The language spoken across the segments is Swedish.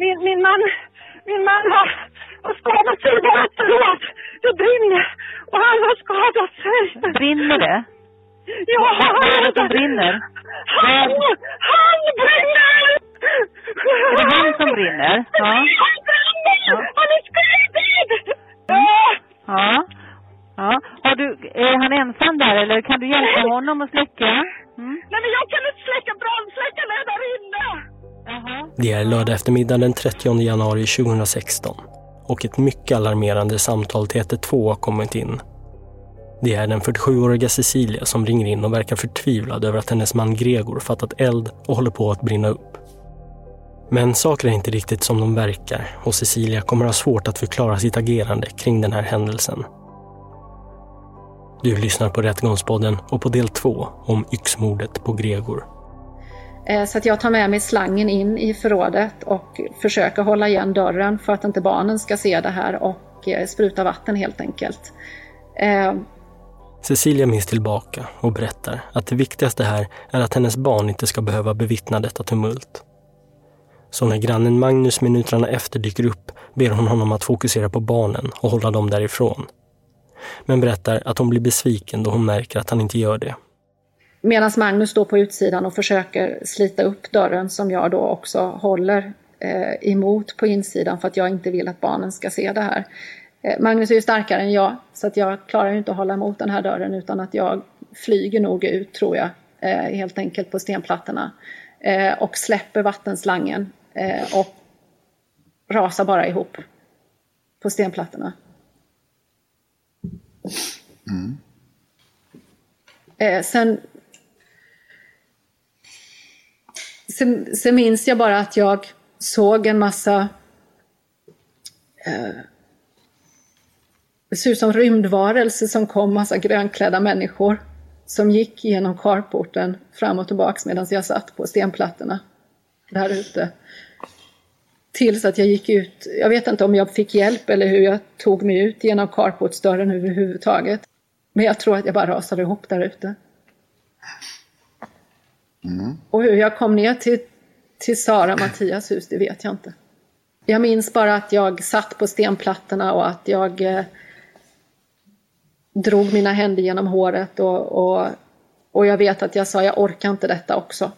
Min, min man, min man har, har skadat sig. Är förlåt. Det brinner. Och han har skadat sig. Brinner det? Ja, Vad är det som han, brinner? han, han brinner! Är det han som brinner? Ja. Han brinner! Han är skadad! Ja! Ja. ja. Har du, är han ensam där eller kan du hjälpa honom att släcka? Mm. Nej men jag kan inte släcka brandsläckaren är där inne! Det är lördag eftermiddag den 30 januari 2016 och ett mycket alarmerande samtal till 112 har kommit in. Det är den 47-åriga Cecilia som ringer in och verkar förtvivlad över att hennes man Gregor fattat eld och håller på att brinna upp. Men saker är inte riktigt som de verkar och Cecilia kommer ha svårt att förklara sitt agerande kring den här händelsen. Du lyssnar på Rättegångspodden och på del två om yxmordet på Gregor. Eh, så att jag tar med mig slangen in i förrådet och försöker hålla igen dörren för att inte barnen ska se det här och eh, spruta vatten helt enkelt. Eh, Cecilia minns tillbaka och berättar att det viktigaste här är att hennes barn inte ska behöva bevittna detta tumult. Så när grannen Magnus minuterna efter dyker upp ber hon honom att fokusera på barnen och hålla dem därifrån. Men berättar att hon blir besviken då hon märker att han inte gör det. Medan Magnus står på utsidan och försöker slita upp dörren som jag då också håller eh, emot på insidan för att jag inte vill att barnen ska se det här. Eh, Magnus är ju starkare än jag så att jag klarar ju inte att hålla emot den här dörren utan att jag flyger nog ut tror jag eh, helt enkelt på stenplattorna eh, och släpper vattenslangen eh, och rasar bara ihop på stenplattorna. Eh, sen, sen, sen minns jag bara att jag såg en massa eh, det ser ut som rymdvarelser som kom, massa grönklädda människor som gick genom carporten fram och tillbaks medan jag satt på stenplattorna där ute. Tills att jag gick ut, jag vet inte om jag fick hjälp eller hur jag tog mig ut genom carportsdörren överhuvudtaget. Men jag tror att jag bara rasade ihop där ute. Och hur jag kom ner till, till Sara Mattias hus, det vet jag inte. Jag minns bara att jag satt på stenplattorna och att jag eh, drog mina händer genom håret och, och, och jag vet att jag sa jag orkar inte detta också.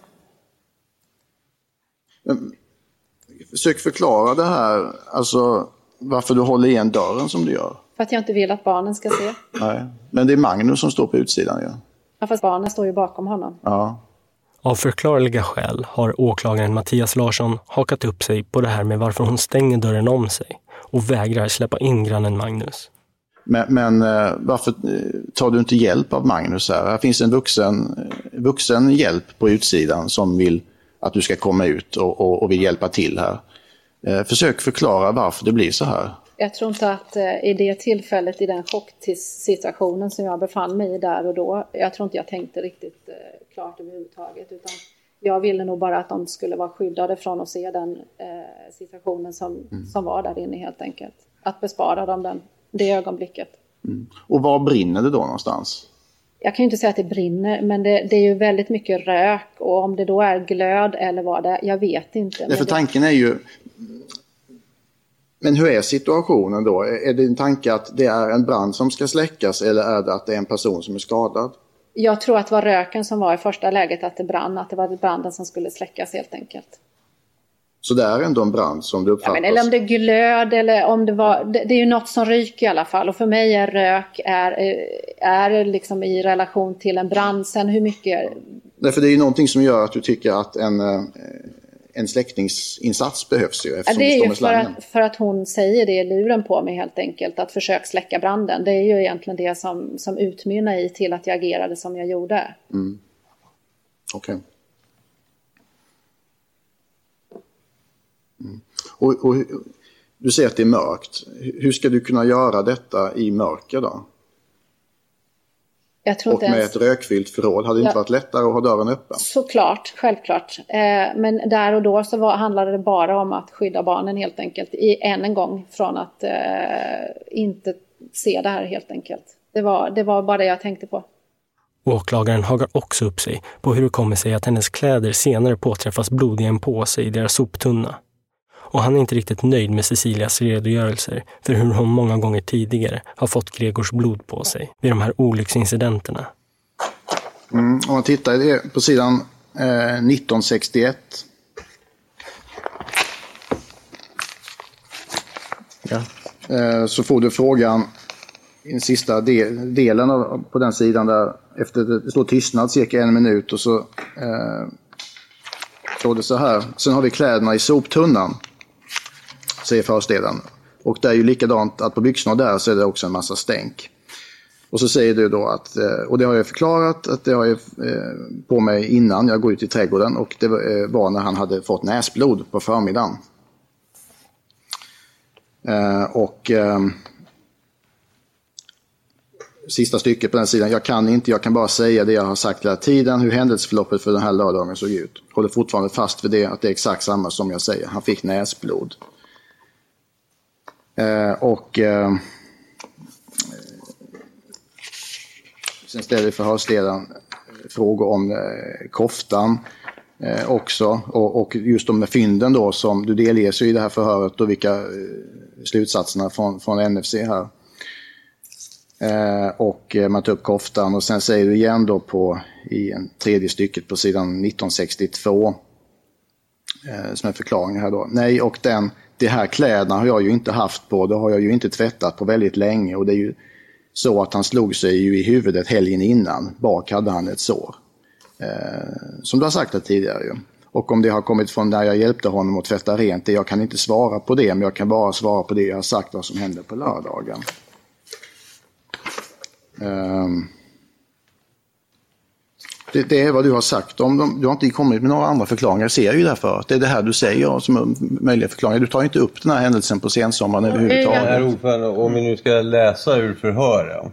Försök förklara det här, alltså varför du håller igen dörren som du gör. För att jag inte vill att barnen ska se. Nej. Men det är Magnus som står på utsidan ju. Ja, fast barnen står ju bakom honom. Ja. Av förklarliga skäl har åklagaren Mattias Larsson hakat upp sig på det här med varför hon stänger dörren om sig och vägrar släppa in grannen Magnus. Men, men eh, varför eh, tar du inte hjälp av Magnus här? Här finns en vuxen, vuxen hjälp på utsidan som vill att du ska komma ut och, och, och vill hjälpa till här. Eh, försök förklara varför det blir så här. Jag tror inte att eh, i det tillfället, i den chocksituationen som jag befann mig i där och då, jag tror inte jag tänkte riktigt eh, klart överhuvudtaget. Utan jag ville nog bara att de skulle vara skyddade från att se den eh, situationen som, mm. som var där inne helt enkelt. Att bespara dem den, det ögonblicket. Mm. Och var brinner det då någonstans? Jag kan ju inte säga att det brinner, men det, det, är ju väldigt mycket rök och om det då är glöd eller vad det är, jag vet inte. Ja, för tanken är ju, men hur är situationen då? Är en tanke att det är en brand som ska släckas eller är det att det är en person som är skadad? Jag tror att det var röken som var i första läget att det brann, att det var branden som skulle släckas helt enkelt. Så det är ändå en brand som det uppfattas? Ja, men, eller om det glöd eller om det var, det, det, är ju något som ryker i alla fall och för mig är rök är, är liksom i relation till en brand. Sen hur mycket... Nej, för det är ju någonting som gör att du tycker att en eh, en släckningsinsats behövs ju. Ja, det är ju för att, för att hon säger det i luren på mig helt enkelt, att försök släcka branden. Det är ju egentligen det som, som utmynnar i till att jag agerade som jag gjorde. Mm. Okej. Okay. Mm. Och, och, du säger att det är mörkt. Hur ska du kunna göra detta i mörker då? Och med ens... ett rökfyllt förråd, hade det ja. inte varit lättare att ha dörren öppen? Såklart, självklart. Eh, men där och då så var, handlade det bara om att skydda barnen helt enkelt. I, än en gång från att eh, inte se det här helt enkelt. Det var, det var bara det jag tänkte på. Åklagaren hagar också upp sig på hur det kommer sig att hennes kläder senare påträffas blodiga i en påse i deras soptunna och han är inte riktigt nöjd med Cecilias redogörelser för hur hon många gånger tidigare har fått Gregors blod på sig vid de här olycksincidenterna. Mm, om man tittar på sidan eh, 1961. Ja. Eh, så får du frågan i den sista del, delen av, på den sidan där efter det står tystnad cirka en minut och så eh, står det så här. Sen har vi kläderna i soptunnan säger försteden. Och det är ju likadant att på byxorna där så är det också en massa stänk. Och så säger du då att, eh, och det har jag förklarat, att det har jag eh, på mig innan jag går ut i trädgården och det var eh, när han hade fått näsblod på förmiddagen. Och sista stycket på den sidan, jag kan inte, jag kan bara säga det jag har sagt hela tiden, hur händelseförloppet för den här lördagen såg ut. Håller fortfarande fast vid det, att det är exakt samma som jag säger, han fick näsblod. Eh, och eh, sen ställer förhörsledaren frågor om eh, koftan eh, också. Och, och, just de med fynden då som du delges i det här förhöret och vilka eh, slutsatserna från, från NFC här. Eh, och eh, man tar upp koftan och sen säger du igen då på i en tredje stycket på sidan 1962 eh, som en förklaring här då. Nej, och den de här kläderna har jag ju inte haft på, det har jag ju inte tvättat på väldigt länge och det är ju så att han slog sig ju i huvudet helgen innan. Bak hade han ett sår. Eh, som du har sagt det tidigare ju. Och om det har kommit från när jag hjälpte honom att tvätta rent, det, jag kan inte svara på det, men jag kan bara svara på det jag har sagt vad som hände på lördagen. Eh, det, det, är vad du har sagt. Om de, du har inte kommit med några andra förklaringar. Jag ser ju därför det är det här du säger som möjliga förklaringar. Du tar inte upp den här händelsen på sensommaren överhuvudtaget. Herr ordförande, om vi nu ska läsa ur förhören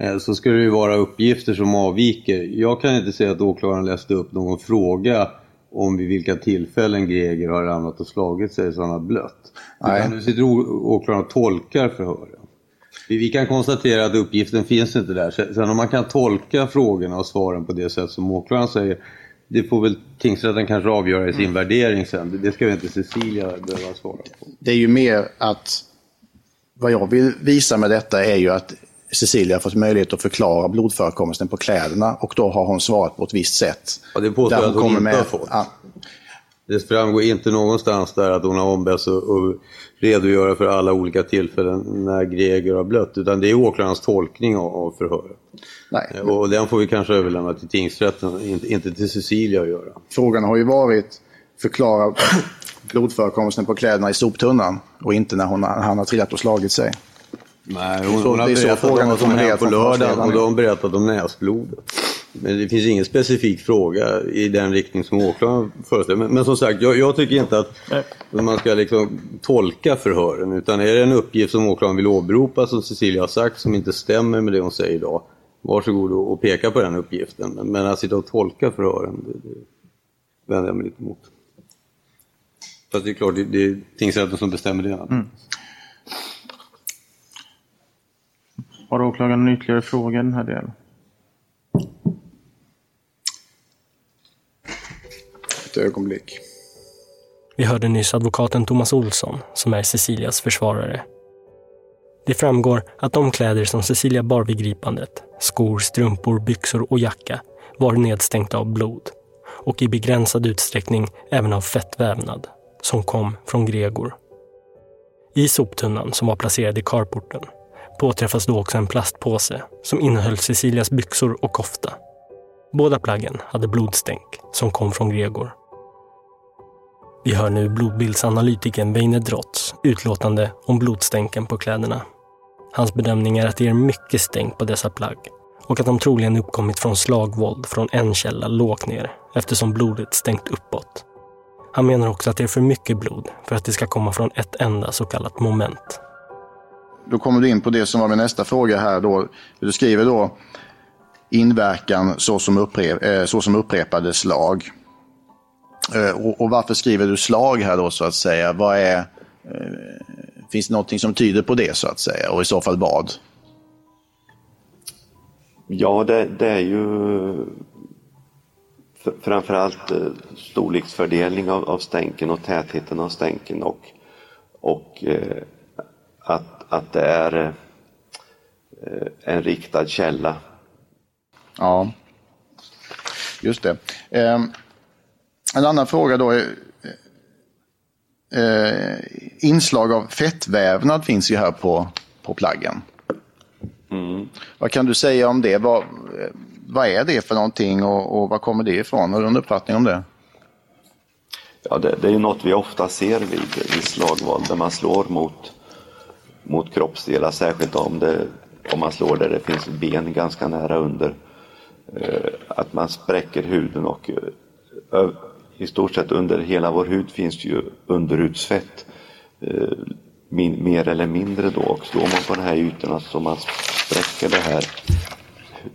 eh, så ska det ju vara uppgifter som avviker. Jag kan inte säga att åklagaren läste upp någon fråga om vid vilka tillfällen Greger har ramlat och slagit sig så han har blött. Nej. Nu sitter åklagaren och tolkar förhören. Vi kan konstatera att uppgiften finns inte där. Sen om man kan tolka frågorna och svaren på det sätt som åklagaren säger, det får väl tingsrätten kanske avgöra i sin mm. värdering sen. Det ska väl inte Cecilia behöva svara på. Det är ju mer att, vad jag vill visa med detta är ju att Cecilia har fått möjlighet att förklara blodförekomsten på kläderna och då har hon svarat på ett visst sätt. Ja, det påstår jag att hon inte med, har fått. Det framgår inte någonstans där att hon har ombetts att redogöra för alla olika tillfällen när Greger har blött. Utan det är åklagarens tolkning av, av förhöret. Nej. Eh, och den får vi kanske överlämna till tingsrätten, inte, till Cecilia att göra. Frågan har ju varit förklara blodförekomsten på kläderna i soptunnan och inte när hon, han har trillat och slagit sig. Nej, hon, hon har berättat om vad som hände på lördagen och de har berättat om näsblodet. Men det finns ingen specifik fråga i den riktning som åklagaren föreslår. Men, men, som sagt, jag, jag, tycker inte att man ska liksom tolka förhören. Utan är det en uppgift som åklagaren vill åberopa, som Cecilia har sagt, som inte stämmer med det hon säger idag. Varsågod och peka på den uppgiften. Men, men att sitta och tolka förhören, det, det vänder jag mig lite emot. Fast det är klart, det, det är tingsrätten som bestämmer det. Mm. Har åklagaren ytterligare frågor i den här delen? Ett ögonblick. Vi hörde nyss advokaten Thomas Olsson, som är Cecilias försvarare. Det framgår att de kläder som Cecilia bar vid gripandet, skor, strumpor, byxor och jacka, var nedstänkta av blod och i begränsad utsträckning även av fettvävnad som kom från Gregor. I soptunnan som var placerad i carporten påträffas då också en plastpåse som innehöll Cecilias byxor och kofta. Båda plaggen hade blodstänk som kom från Gregor. Vi hör nu blodbildsanalytikern Weine Drotz utlåtande om blodstänken på kläderna. Hans bedömning är att det är mycket stänk på dessa plagg och att de troligen uppkommit från slagvåld från en källa lågt ner eftersom blodet stänkt uppåt. Han menar också att det är för mycket blod för att det ska komma från ett enda så kallat moment. Då kommer du in på det som var min nästa fråga här då. Du skriver då inverkan så som, upprep eh, så som upprepade slag. Eh, och, och, varför skriver du slag här då så att säga? Vad är, eh, finns det någonting som tyder på det så att säga? Och i så fall vad? Ja, det, det är ju framförallt eh, storleksfördelning av, av stänken och tätheten av stänken och, och att, att det är en riktad källa. Ja, just det. En annan fråga då. Är, eh, inslag av fettvävnad finns ju här på, på plaggen. Mm. Vad kan du säga om det? Vad, vad är det för någonting och, och var kommer det ifrån? Har du en uppfattning om det? Ja, det, det är ju något vi ofta ser vid, vid slagvåld där man slår mot, mot kroppsdelar, särskilt om, det, om man slår där det finns ben ganska nära under. Eh, att man spräcker huden och i stort sett under hela vår hud finns ju underhudsfett. Eh, min, mer eller mindre då och slår man på de här ytorna så man spräcker det här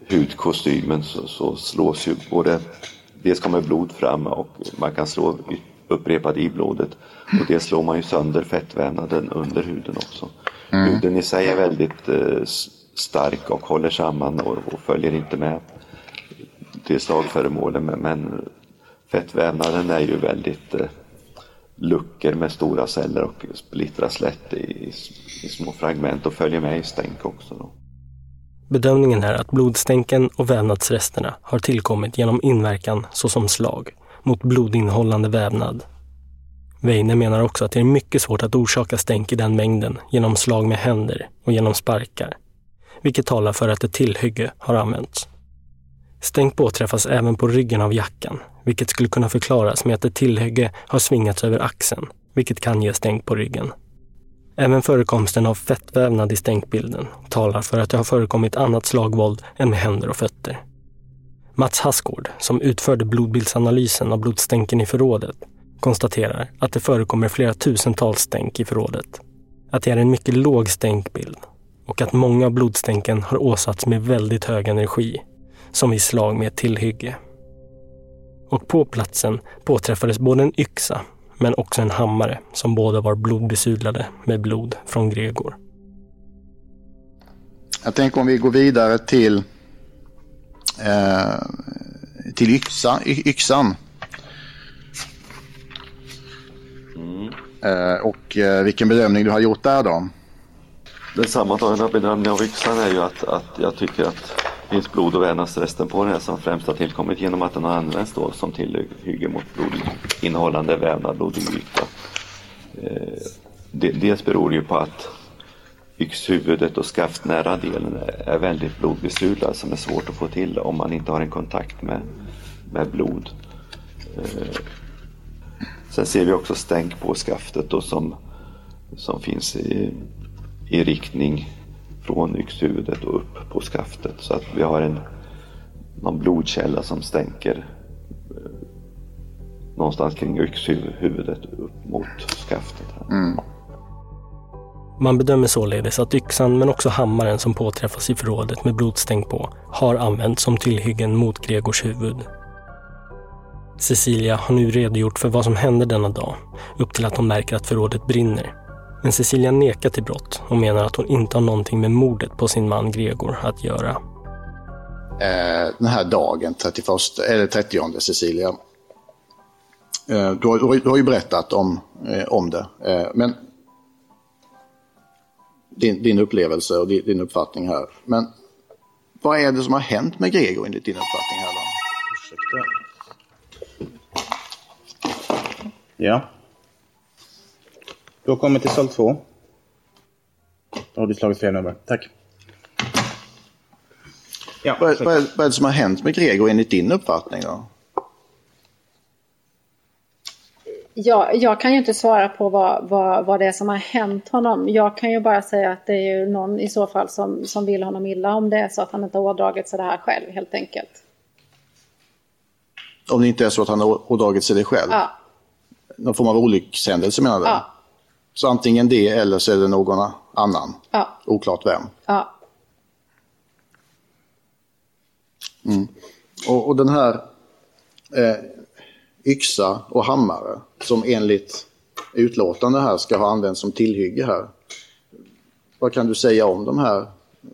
hudkostymen så, så slås ju både, dels kommer blod fram och man kan slå upprepat i blodet och det slår man ju sönder fettvävnaden under huden också. Mm. Huden i sig är väldigt eh, stark och håller samman och, och, följer inte med till slagföremålen men, men fettvävnaden är ju väldigt eh, luckor med stora celler och splittras lätt i, i små fragment och följer med i stänk också. Då. Bedömningen är att blodstänken och vävnadsresterna har tillkommit genom inverkan såsom slag mot blodinnehållande vävnad. Weine menar också att det är mycket svårt att orsaka stänk i den mängden genom slag med händer och genom sparkar, vilket talar för att ett tillhygge har använts. Stänk påträffas även på ryggen av jackan, vilket skulle kunna förklaras med att ett tillhygge har svingats över axeln, vilket kan ge stänk på ryggen. Även förekomsten av fettvävnad i stänkbilden talar för att det har förekommit annat slagvåld än med händer och fötter. Mats Hassgård, som utförde blodbildsanalysen av blodstänken i förrådet, konstaterar att det förekommer flera tusentals stänk i förrådet. Att det är en mycket låg stänkbild och att många av blodstänken har åsatts med väldigt hög energi, som vid slag med ett tillhygge. Och på platsen påträffades både en yxa men också en hammare som båda var blodbesudlade med blod från Gregor. Jag tänker om vi går vidare till, eh, till yxa, yxan. Mm. Eh, och eh, vilken bedömning du har gjort där då? Den sammantagna bedömningen av yxan är ju att, att jag tycker att finns blod och vävnadsresten på den här som främst har tillkommit genom att den har använts då som tillhygge mot blodinnehållande vävnad, blodig yta. Eh, dels beror det ju på att yxhuvudet och skaftnära delen är väldigt blodbesudlad som är svårt att få till om man inte har en kontakt med, med blod. Eh, sen ser vi också stänk på skaftet då som, som finns i, i riktning från yxhuvudet och upp på skaftet. Så att vi har en, någon blodkälla som stänker eh, någonstans kring yxhuvudet upp mot skaftet. Mm. Man bedömer således att yxan men också hammaren som påträffas i förrådet med blodstänk på har använts som tillhyggen mot Gregors huvud. Cecilia har nu redogjort för vad som hände denna dag, upp till att hon märker att förrådet brinner. Men Cecilia nekar till brott och menar att hon inte har någonting med mordet på sin man Gregor att göra. Eh, den här dagen, 31, eller 30 Cecilia, eh, du, har, du har ju berättat om, eh, om det. Eh, men din, din upplevelse och din, din, uppfattning här. Men vad är det som har hänt med Gregor enligt din uppfattning här då? Ursäkta. Ja. Du har kommit till sal 2. Då har du slagit fel nummer. Tack. Ja, vad, vad, är, vad är det som har hänt med Gregor enligt din uppfattning då? Ja, jag kan ju inte svara på vad, vad, vad det är som har hänt honom. Jag kan ju bara säga att det är ju någon i så fall som, som vill honom illa om det är så att han inte har ådragit sig det här själv helt enkelt. Om det inte är så att han har ådragit sig det själv? Ja. Någon form av olyckshändelse menar du? Ja. Så antingen det eller så är det någon annan? Ja. Oklart vem? Ja. Mm. Och, och, den här eh, yxa och hammare som enligt utlåtande här ska ha använts som tillhygge här. Vad kan du säga om de här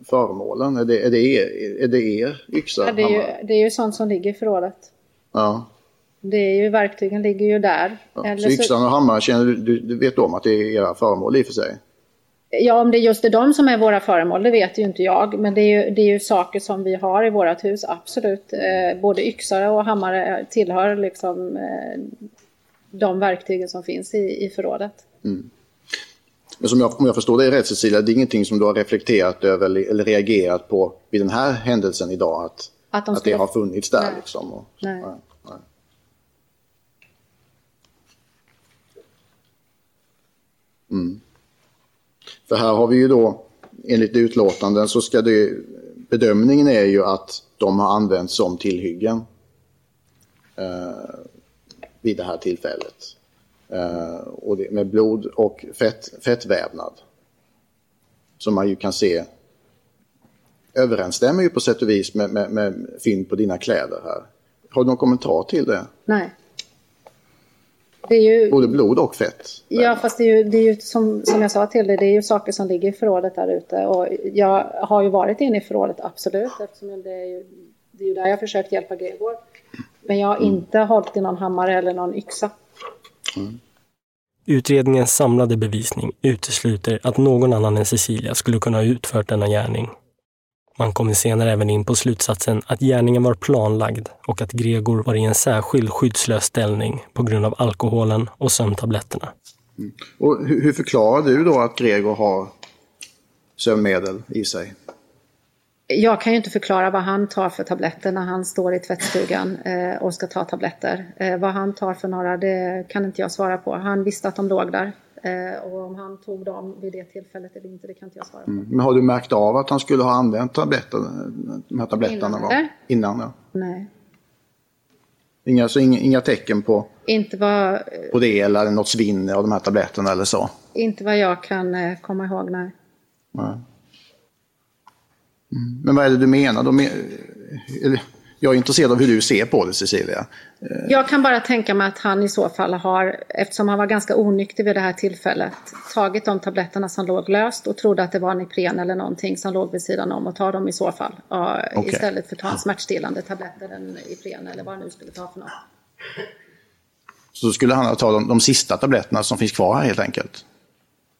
föremålen? Är det, är det, er, är det er yxa? ja det, är ju, det är ju sånt som ligger i förrådet. Ja. Det är ju, verktygen ligger ju där. Ja. Eller så yxan och hammaren, känner du, du, vet om att det är era föremål i och för sig? Ja, om det just är de som är våra föremål, det vet ju inte jag. Men det är ju, det är ju saker som vi har i vårt hus, absolut. Eh, både yxare och hammare tillhör liksom eh, de verktygen som finns i, i förrådet. Mm. Men som jag, om jag förstår dig rätt Cecilia, det är ingenting som du har reflekterat över eller, reagerat på vid den här händelsen idag? Att, att, de att det har funnits där nej. liksom? Och, nej. nej. Mm. För här har vi ju då, enligt utlåtanden så ska det, bedömningen är ju att de har använts som tillhyggen eh, vid det här tillfället. Eh, och det, med blod och fett, fettvävnad. Som man ju kan se överensstämmer ju på sätt och vis med, med, med fynd på dina kläder här. Har du någon kommentar till det? Nej. Det är ju... Både blod och fett? Ja, fast det är ju, det är ju som, som jag sa till dig, det är ju saker som ligger i förrådet där ute. Och jag har ju varit inne i förrådet, absolut, eftersom det är ju, det är ju där jag försökt hjälpa Gregor. Men jag har mm. inte hållit i någon hammare eller någon yxa. Mm. Utredningens samlade bevisning utesluter att någon annan än Cecilia skulle kunna ha utfört denna gärning. Man kommer senare även in på slutsatsen att gärningen var planlagd och att Gregor var i en särskild skyddslös ställning på grund av alkoholen och sömntabletterna. Mm. Och hur, förklarar du då att Gregor har sömnmedel i sig? Jag kan ju inte förklara vad han tar för tabletter när han står i tvättstugan eh, och ska ta tabletter. Eh, vad han tar för några, det kan inte jag svara på. Han visste att de låg där. Eh, och om han tog dem vid det tillfället eller inte, det kan inte jag svara på. Mm. Men har du märkt av att han skulle ha använt tabletter, de här tabletterna? Innan? Var? Innan ja. Nej. Inga, så inga, inga tecken på, inte vad, på det eller något svinn av de här tabletterna eller så? Inte vad jag kan eh, komma ihåg, nej. nej. Mm. Men vad är det du menar? De, eller, jag är intresserad av hur du ser på det, Cecilia. Jag kan bara tänka mig att han i så fall har, eftersom han var ganska onykter vid det här tillfället, tagit de tabletterna som låg löst och trodde att det var Nipren eller någonting som låg vid sidan om och tar dem i så fall. Okay. Istället för att ta en smärtstillande tabletter, en Ipren eller vad han nu skulle ta för något. Så skulle han ta de, de sista tabletterna som finns kvar här helt enkelt?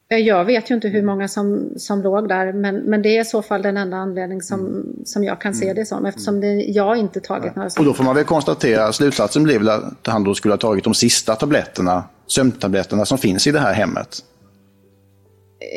Jag vet ju inte hur många som, som låg där, men, men det är i så fall den enda anledning som, mm. som jag kan se mm. det som, eftersom det, jag inte tagit ja. några Och då får man väl konstatera, slutsatsen blir väl att han då skulle ha tagit de sista tabletterna, sömntabletterna som finns i det här hemmet?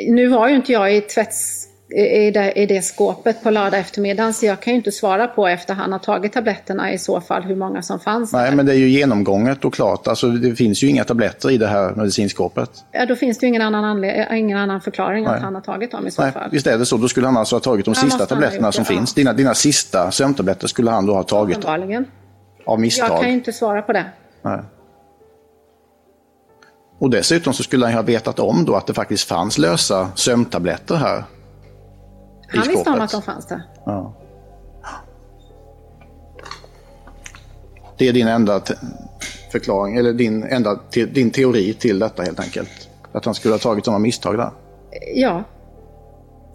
Nu var ju inte jag i tvätts i det, i det skåpet på lördag eftermiddagen. Så jag kan ju inte svara på efter han har tagit tabletterna i så fall hur många som fanns Nej, där. men det är ju genomgånget och klart. Alltså, det finns ju inga tabletter i det här medicinskåpet. Ja, då finns det ju ingen annan, anled- ingen annan förklaring Nej. att han har tagit dem i så Nej, fall. visst är det så. Då skulle han alltså ha tagit de Ja, sista han ha tabletterna som det, ja. finns. Dina, dina sista sömntabletter skulle han då ha tagit av misstag. Jag kan ju inte svara på det. Nej. Och dessutom så skulle han ju ha vetat om då att det faktiskt fanns lösa sömntabletter här. Han visste om skåpet. att de fanns där. Ja. Det är din enda förklaring, eller din, enda te din teori till detta helt enkelt. Att han skulle ha tagit sådana misstag där. Ja,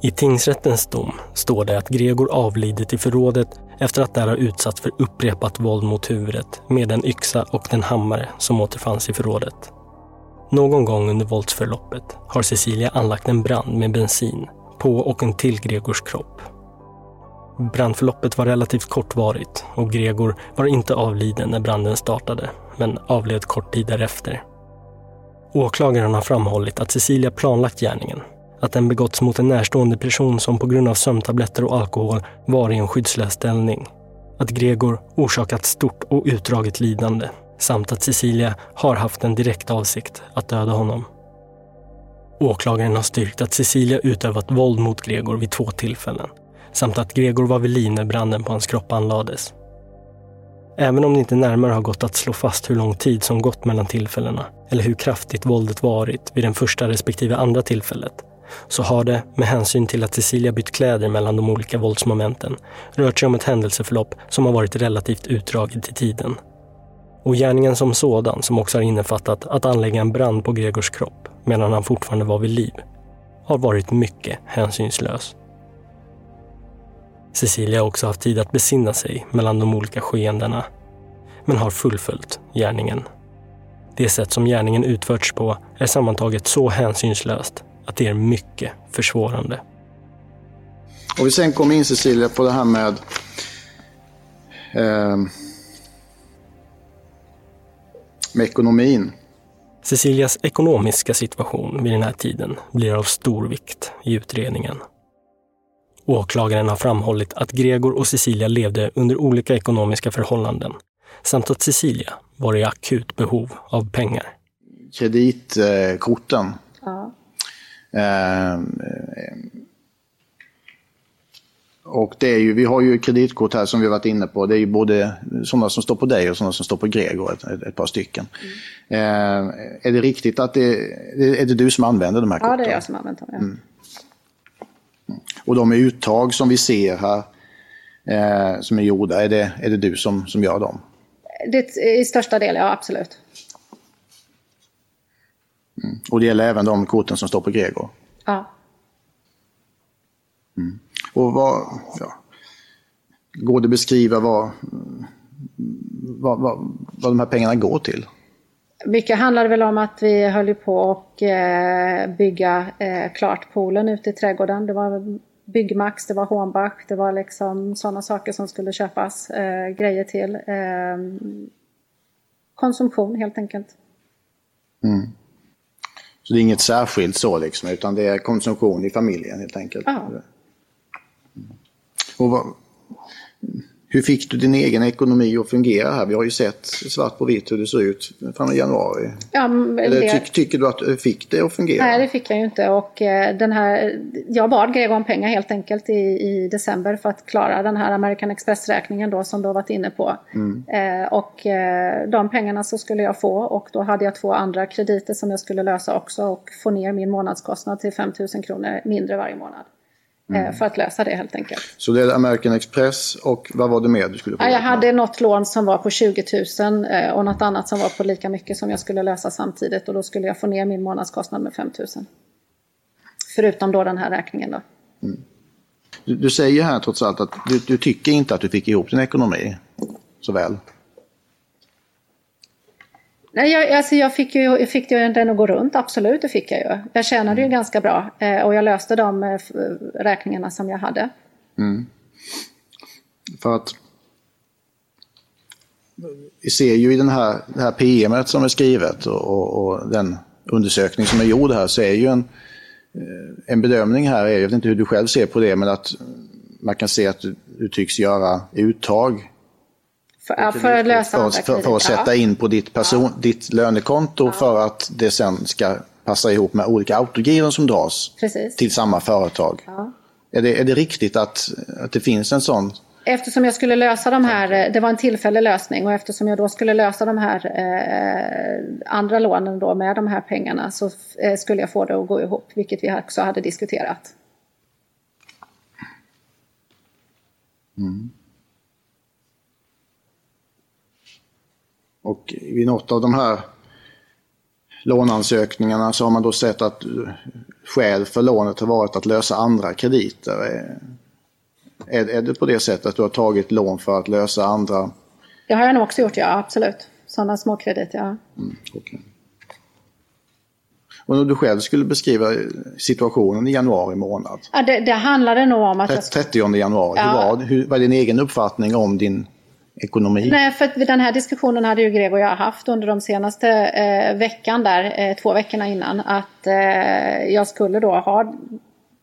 I tingsrättens dom står det att Gregor avlidit i förrådet efter att där ha utsatts för upprepat våld mot huvudet med den yxa och den hammare som återfanns i förrådet. Någon gång under våldsförloppet har Cecilia anlagt en brand med bensin på och en till Gregors kropp. Brandförloppet var relativt kortvarigt och Gregor var inte avliden när branden startade, men avled kort tid därefter. Åklagaren har framhållit att Cecilia planlagt gärningen, att den begåtts mot en närstående person som på grund av sömntabletter och alkohol var i en skyddslös ställning. Att Gregor orsakat stort och utdraget lidande samt att Cecilia har haft en direkt avsikt att döda honom. Åklagaren har styrkt att Cecilia utövat våld mot Gregor vid två tillfällen samt att Gregor var vid liv när branden på hans kropp anlades. Även om det inte närmare har gått att slå fast hur lång tid som gått mellan tillfällena eller hur kraftigt våldet varit vid den första respektive andra tillfället så har det, med hänsyn till att Cecilia bytt kläder mellan de olika våldsmomenten, rört sig om ett händelseförlopp som har varit relativt utdraget i tiden. Och gärningen som sådan, som också har innefattat att anlägga en brand på Gregors kropp medan han fortfarande var vid liv, har varit mycket hänsynslös. Cecilia har också haft tid att besinna sig mellan de olika skeendena, men har fullföljt gärningen. Det sätt som gärningen utförts på är sammantaget så hänsynslöst att det är mycket försvårande. Och vi sen kommer in Cecilia på det här med eh, med ekonomin. Cecilias ekonomiska situation vid den här tiden blir av stor vikt i utredningen. Åklagaren har framhållit att Gregor och Cecilia levde under olika ekonomiska förhållanden samt att Cecilia var i akut behov av pengar. Kreditkorten. ja. Och det är ju, vi har ju kreditkort här som vi har varit inne på. Det är ju både sådana som står på dig och sådana som står på Gregor, ett, ett, par stycken. Eh, är det riktigt att det, är det du som använder de här ja, korten? det är jag som använt dem. Ja. Mm. Och de uttag som vi ser här, eh, som är gjorda, är det, är det du som, som gör dem? Det, I största del, ja absolut. Och det gäller även de korten som står på Gregor? Ja. Och vad, ja, går det att beskriva vad, vad, vad, vad de här pengarna går till? Mycket handlade väl om att vi höll på och eh, bygga eh, klart poolen ute i trädgården. Det var Byggmax, det var Hornbach, det var liksom sådana saker som skulle köpas eh, grejer till. Eh, konsumtion helt enkelt. Mm. Så det är inget särskilt så liksom, utan det är konsumtion i familjen helt enkelt? Ja. Och vad, hur fick du din egen ekonomi att fungera här? Vi har ju sett svart på vitt hur det ser ut fram i januari. Ja, Eller ty, tycker du att du fick det att fungera? Nej, det fick jag ju inte. Och, eh, den här, jag bad Gregor om pengar helt enkelt i, i december för att klara den här American Express-räkningen då som du har varit inne på. Mm. Eh, och eh, de pengarna så skulle jag få och då hade jag två andra krediter som jag skulle lösa också och få ner min månadskostnad till 5 000 kronor mindre varje månad. Mm. Eh, för att lösa det helt enkelt. Så det är American Express och vad var det mer du skulle få? Ja, jag hade något lån som var på 20 000 eh, och något annat som var på lika mycket som jag skulle lösa samtidigt och då skulle jag få ner min månadskostnad med 5 000. Förutom då den här räkningen då. Du, du säger här trots allt att du, du tycker inte att du fick ihop din ekonomi så väl. Nej, jag, alltså jag fick ju, jag fick ju den att gå runt, absolut det fick jag ju. Jag tjänade ju ganska bra eh, och jag löste de eh, räkningarna som jag hade. Mm. För att vi ser ju i den här, det här PMet som är skrivet och, och, och den undersökning som är gjord här så är ju en, en bedömning här är, jag vet inte hur du själv ser på det, men att man kan se att du, du tycks göra uttag För, ja, för att lösa för, för, för att sätta in på ditt, person, ditt lönekonto för att det sen ska passa ihop med olika autogiron som dras Precis. till samma företag. Ja. Är, det, är det riktigt att, att det finns en sån? Eftersom jag skulle lösa de här, det var en tillfällig lösning och eftersom jag då skulle lösa de här eh, andra lånen då med de här pengarna så eh, skulle jag få det att gå ihop, vilket vi också hade diskuterat. Mm. Och vid något av de här låneansökningarna så har man då sett att skäl för lånet har varit att lösa andra krediter. Är, är det på det sättet att du har tagit lån för att lösa andra? Det har jag nog också gjort, ja absolut. Sådana småkrediter, ja. Mm, okej. Och om du själv skulle beskriva situationen i januari månad? ja det, det handlade nog om att jag 30 januari, Ja. hur, var, hur var din egen uppfattning om din ekonomi? Nej, för att den här diskussionen hade ju Greg och jag haft under de senaste eh, veckan där, eh, två veckorna innan. Att eh, jag skulle då ha,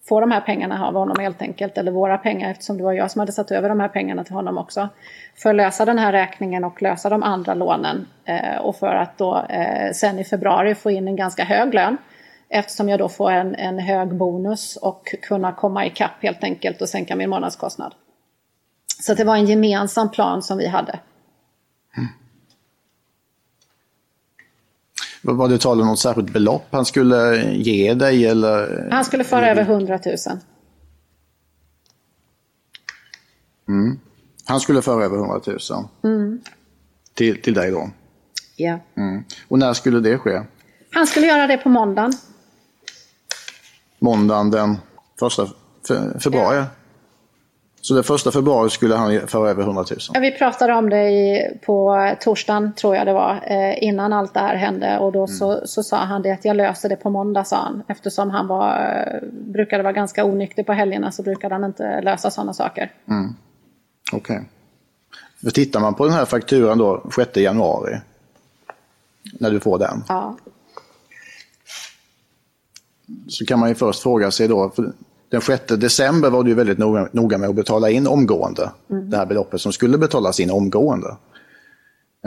få de här pengarna av honom helt enkelt. Eller våra pengar eftersom det var jag som hade satt över de här pengarna till honom också. För att lösa den här räkningen och lösa de andra lånen. Eh, och för att då eh, sen i februari få in en ganska hög lön. Eftersom jag då får en, en hög bonus och kunna komma ikapp helt enkelt och sänka min månadskostnad. Så det var en gemensam plan som vi hade. Var var det tal om något särskilt belopp han skulle ge dig eller? Han skulle föra över 100 000. Mm. Han skulle föra över 100 000 Mm. till, till dig då? Ja. Mm. Och när skulle det ske? Han skulle göra det på måndagen. Måndagen den första fe- februari? Så den första februari skulle han föra över 100 000? Ja, Vi pratade om det i, på torsdagen, tror jag det var, eh, innan allt det här hände. Och då så, så sa han det att jag löser det på måndag, sa han. Eftersom han var, eh, brukade vara ganska onykter på helgerna så brukade han inte lösa sådana saker. Mm. Okej. För Tittar man på den här fakturan då 6 januari, när du får den, Ja. så kan man ju först fråga sig då, för den 6 december var du väldigt noga, med att betala in omgående, Mm. det här beloppet som skulle betalas in omgående.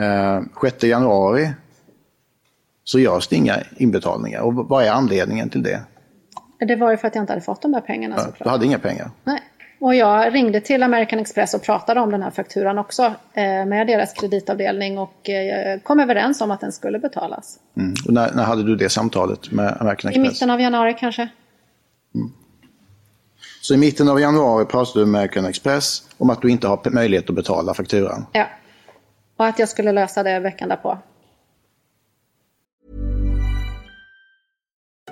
Eh, 6 januari så görs det inga inbetalningar. Och vad är anledningen till det? Det var ju för att jag inte hade fått de där pengarna Ja, du hade inga pengar. Nej. Och jag ringde till American Express och pratade om den här fakturan också eh, med deras kreditavdelning och eh, kom överens om att den skulle betalas. Mm. Och när, när hade du det samtalet med American I Express? mitten av januari kanske. Så i mitten av januari pratade du med American Express om att du inte har möjlighet att betala fakturan. Ja. Och att jag skulle lösa det veckan därpå.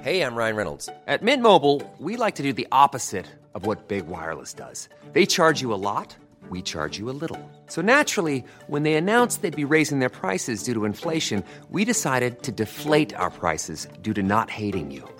Hey, I'm Ryan Reynolds. At Mint Mobile, we like to do the opposite of what Big Wireless does. They charge you a lot, we charge you a little. So naturally, when they announced they'd be raising their prices due to inflation, we decided to deflate our prices due to not hating you.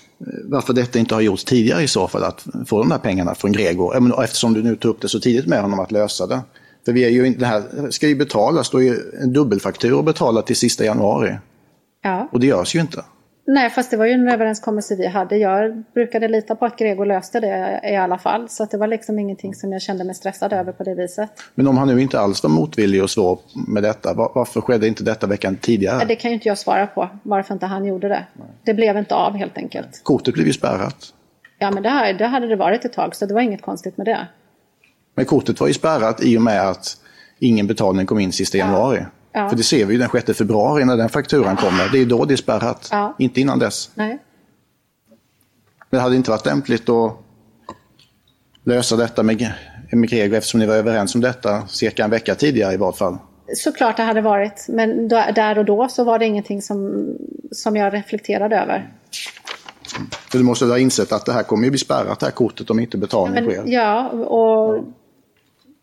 varför detta inte har gjorts tidigare i så fall, att få de där pengarna från Gregor. Eftersom du nu tog upp det så tidigt med honom att lösa det. För vi är ju, det här ska ju betalas, då är ju en dubbelfaktura betalad till sista januari. Ja. Och det görs ju inte. Nej, fast det var ju en överenskommelse vi hade. Jag brukade lita på att Grego löste det i alla fall. Så det var liksom ingenting som jag kände mig stressad över på det viset. Men om han nu inte alls var motvillig och svår med detta, var- varför skedde inte detta veckan tidigare? Det kan ju inte jag svara på, varför inte han gjorde det. Det blev inte av helt enkelt. Kortet blev ju spärrat. Ja, men det, här, det hade det varit ett tag, så det var inget konstigt med det. Men kortet var ju spärrat i och med att ingen betalning kom in sista januari. Ja. För det ser vi ju den 6 februari när den fakturan kommer. Det är då det är spärrat, Ja. inte innan dess. Nej. Det hade inte varit lämpligt att lösa detta med, med Grego eftersom ni var överens om detta cirka en vecka tidigare i vart fall. Såklart det hade varit, men då, där och då så var det ingenting som, som jag reflekterade över. För du måste ha insett att det här kommer ju bli spärrat, det här kortet, om inte betalning sker. Men, ja, och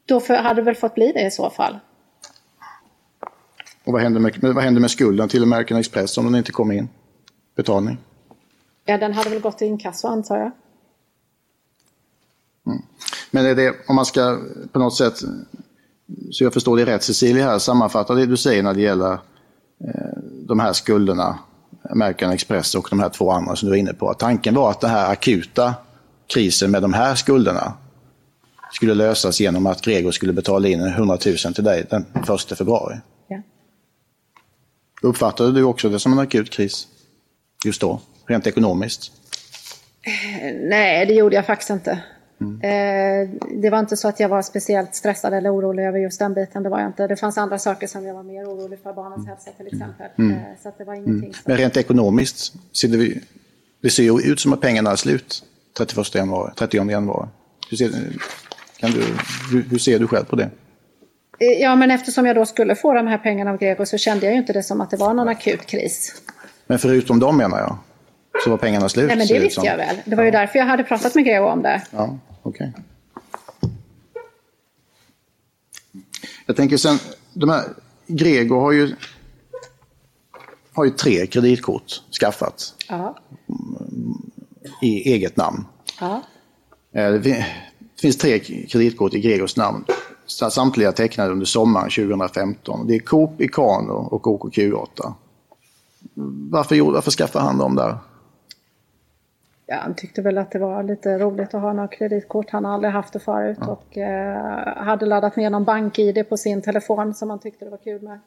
då för, hade det väl fått bli det i så fall. Och vad händer, med, vad händer med skulden till American Express om den inte kommer in? Betalning. Ja, den hade väl gått till inkasso antar jag. Men är det, om man ska på något sätt, så jag förstår det rätt Cecilia här, sammanfatta det du säger när det gäller eh, de här skulderna, American Express och de här två andra som du var inne på. Tanken var att den här akuta krisen med de här skulderna skulle lösas genom att Gregor skulle betala in 100 000 till dig den 1 februari. Uppfattade du också det som en akut kris just då, rent ekonomiskt? Eh, Nej, det gjorde jag faktiskt inte. Eh, det var inte så att jag var speciellt stressad eller orolig över just den biten. Det var jag inte. Det fanns andra saker som jag var mer orolig för, barnens hälsa till exempel. Mm. Eh, så det var ingenting som... Men rent ekonomiskt, ser det, det ser ju ut som att pengarna är slut 31 januari, 30 januari. Hur ser, kan du, hur, hur ser du själv på det? Eh, Ja, men eftersom jag då skulle få de här pengarna av Grego så kände jag ju inte det som att det var någon akut kris. Men förutom dem menar jag, så var pengarna slut. Nej, men det visste jag väl. Det var ju därför jag hade pratat med Grego om det. Ja, okej. Jag tänker sen, de här, Grego har ju, har ju tre kreditkort skaffat Ja. i eget namn. ja. Eh, Det fin- det finns tre kreditkort i Gregors namn. Sa- Samtliga tecknade under sommaren 2015. Det är Coop, Ikano och OKQ8. Varför, varför skaffade han dem där? Ja, han tyckte väl att det var lite roligt att ha några kreditkort. Han har aldrig haft det förut och eh, hade laddat ner någon bank-id på sin telefon som han tyckte det var kul med.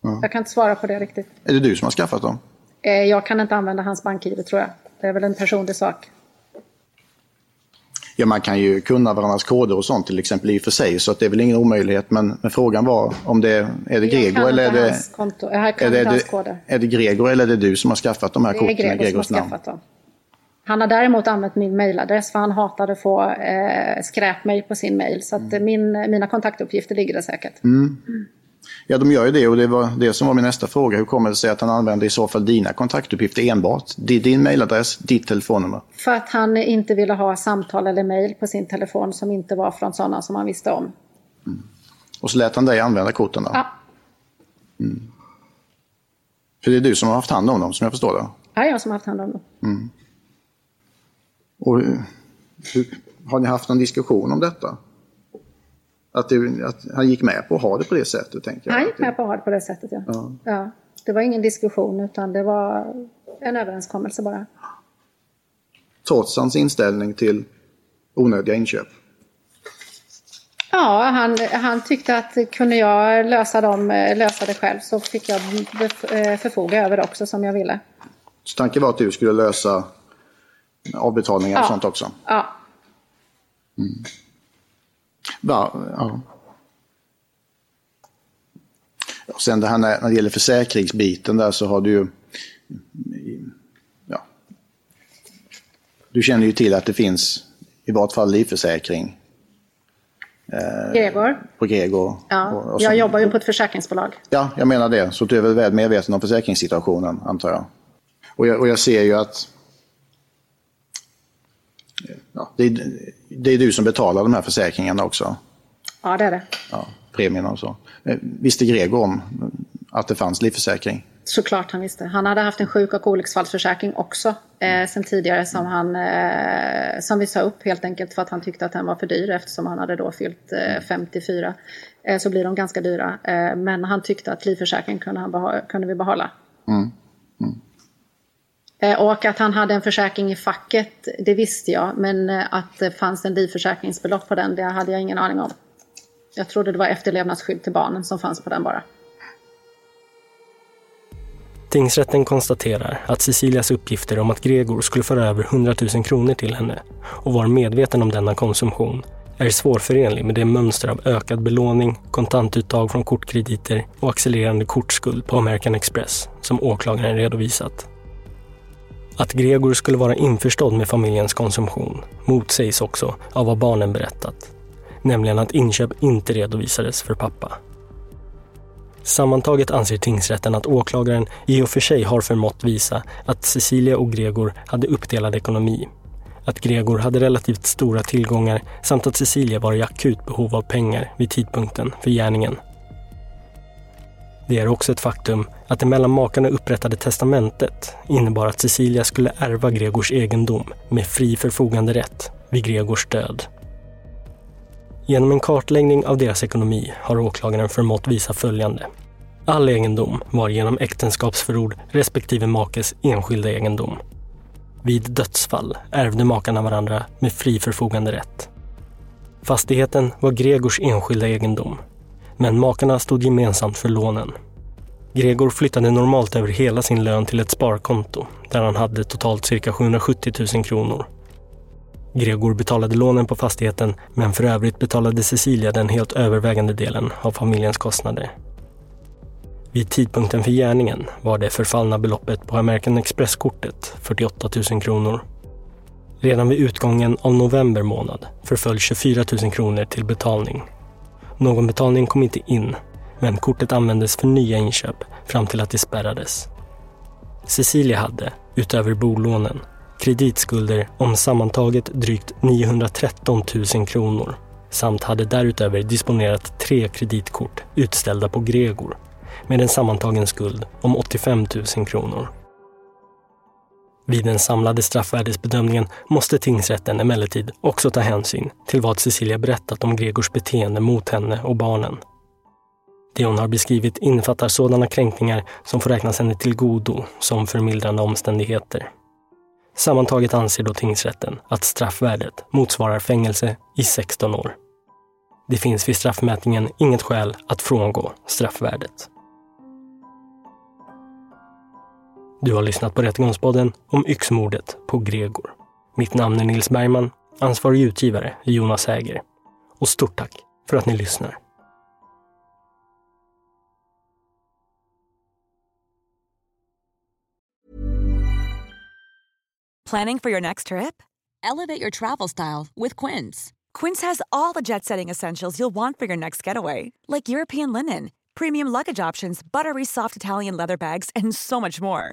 Ja. Jag kan inte svara på det riktigt. Är det du som har skaffat dem? Eh, jag kan inte använda hans bank-id tror jag. Det är väl en personlig sak. Ja, man kan ju kunna varandras koder och sånt till exempel i och för sig, så att det är väl ingen omöjlighet. Men, men frågan var om det är det Gregor eller är det, är det, är det, är det Gregor eller är det du som har skaffat de här korten i Grego som har Gregors namn? skaffat dem. Han har däremot använt min mailadress för han hatade att få eh, skräpmail på sin mail. Så att eh, min, mina kontaktuppgifter ligger där säkert. Mm. Ja, de gör ju det och det var det som var min nästa fråga. Hur kommer det sig att han använder i så fall dina kontaktuppgifter enbart? Din mailadress, ditt telefonnummer. För att han inte ville ha samtal eller mail på sin telefon som inte var från sådana som han visste om. Och så lät han dig använda korten då? Ja. Mm. För det är du som har haft hand om dem, som jag förstår det? Är jag som har haft hand om dem. Mm. Och hur, har ni haft någon diskussion om detta? Att, det, att han gick med på att ha det på det sättet, tänker jag. Han gick med på att ha det på det sättet, ja. Ja. ja. Det var ingen diskussion utan det var en överenskommelse bara. Trots hans inställning till onödiga inköp. Ja, han, han tyckte att kunde jag lösa, dem, lösa det själv så fick jag eh, förfoga över det också som jag ville. Så tanken var att du skulle lösa avbetalningar och Ja. sånt också? Ja, Va, ja. Och sen det här när, när det gäller försäkringsbiten där så har du ju... Ja. Du känner ju till att det finns i vart fall livförsäkring eh, Gregor. på Gregor. Ja, och, och jag jobbar ju på ett försäkringsbolag. Ja, jag menar det. Så du är väl väl medveten om försäkringssituationen, antar jag. Och jag, och jag ser ju att ja, det, är, det är du som betalar de här försäkringarna också. Ja, det är det. Ja, premierna och så. Eh, Visste Gregor om att det fanns livförsäkring? Såklart han visste. Han hade haft en sjuk och olycksfallsförsäkring också eh, sen tidigare som, han, eh, som vi sa upp helt enkelt för att han tyckte att den var för dyr eftersom han hade då fyllt eh, 54. Eh, så blir de ganska dyra. Eh, men han tyckte att livförsäkringen kunde, han kunde vi behålla. Mm. Eh, och att han hade en försäkring i facket, det visste jag. Men eh, att det fanns en livförsäkringsbelopp på den, det hade jag ingen aning om. Jag trodde det var efterlevnadsskydd till barnen som fanns på den bara. Tingsrätten konstaterar att Cecilias uppgifter om att Gregor skulle föra över 100 000 kronor till henne och var medveten om denna konsumtion är svårförenlig med det mönster av ökad belåning, kontantuttag från kortkrediter och accelererande kortskuld på American Express som åklagaren redovisat. Att Gregor skulle vara införstådd med familjens konsumtion motsägs också av vad barnen berättat, nämligen att inköp inte redovisades för pappa. Sammantaget anser tingsrätten att åklagaren i och för sig har förmått visa att Cecilia och Gregor hade uppdelad ekonomi. Att Gregor hade relativt stora tillgångar samt att Cecilia var i akut behov av pengar vid tidpunkten för gärningen. Det är också ett faktum att det mellan makarna upprättade testamentet innebar att Cecilia skulle ärva Gregors egendom med fri förfoganderätt vid Gregors död. Genom en kartläggning av deras ekonomi har åklagaren förmått visa följande. All egendom var genom äktenskapsförord respektive makes enskilda egendom. Vid dödsfall ärvde makarna varandra med fri förfoganderätt. Fastigheten var Gregors enskilda egendom, men makarna stod gemensamt för lånen. Gregor flyttade normalt över hela sin lön till ett sparkonto där han hade totalt cirka 770 000 kronor. Gregor betalade lånen på fastigheten men för övrigt betalade Cecilia den helt övervägande delen av familjens kostnader. Vid tidpunkten för gärningen var det förfallna beloppet på American Express-kortet 48 000 kronor. Redan vid utgången av november månad förföll 24 000 kronor till betalning. Någon betalning kom inte in, men kortet användes för nya inköp fram till att det spärrades. Cecilia hade, utöver bolånen, kreditskulder om sammantaget drygt 913 000 kronor samt hade därutöver disponerat tre kreditkort utställda på Gregor med en sammantagen skuld om 85 000 kronor. Vid den samlade straffvärdesbedömningen måste tingsrätten emellertid också ta hänsyn till vad Cecilia berättat om Gregors beteende mot henne och barnen. Det hon har beskrivit innefattar sådana kränkningar som får räknas henne till godo som förmildrande omständigheter. Sammantaget anser då tingsrätten att straffvärdet motsvarar fängelse i 16 år. Det finns vid straffmätningen inget skäl att frångå straffvärdet. Du har lyssnat på Rättegångspodden om yxmordet på Gregor. Mitt namn är Nils Bergman, ansvarig utgivare är Jonas Häger. Och stort tack för att ni lyssnar. Planning for your next trip? Elevate your travel style with Quince. Quince has all the jet setting essentials you'll want for your next getaway, like European linen, premium luggage options, buttery soft Italian leather bags, and so much more.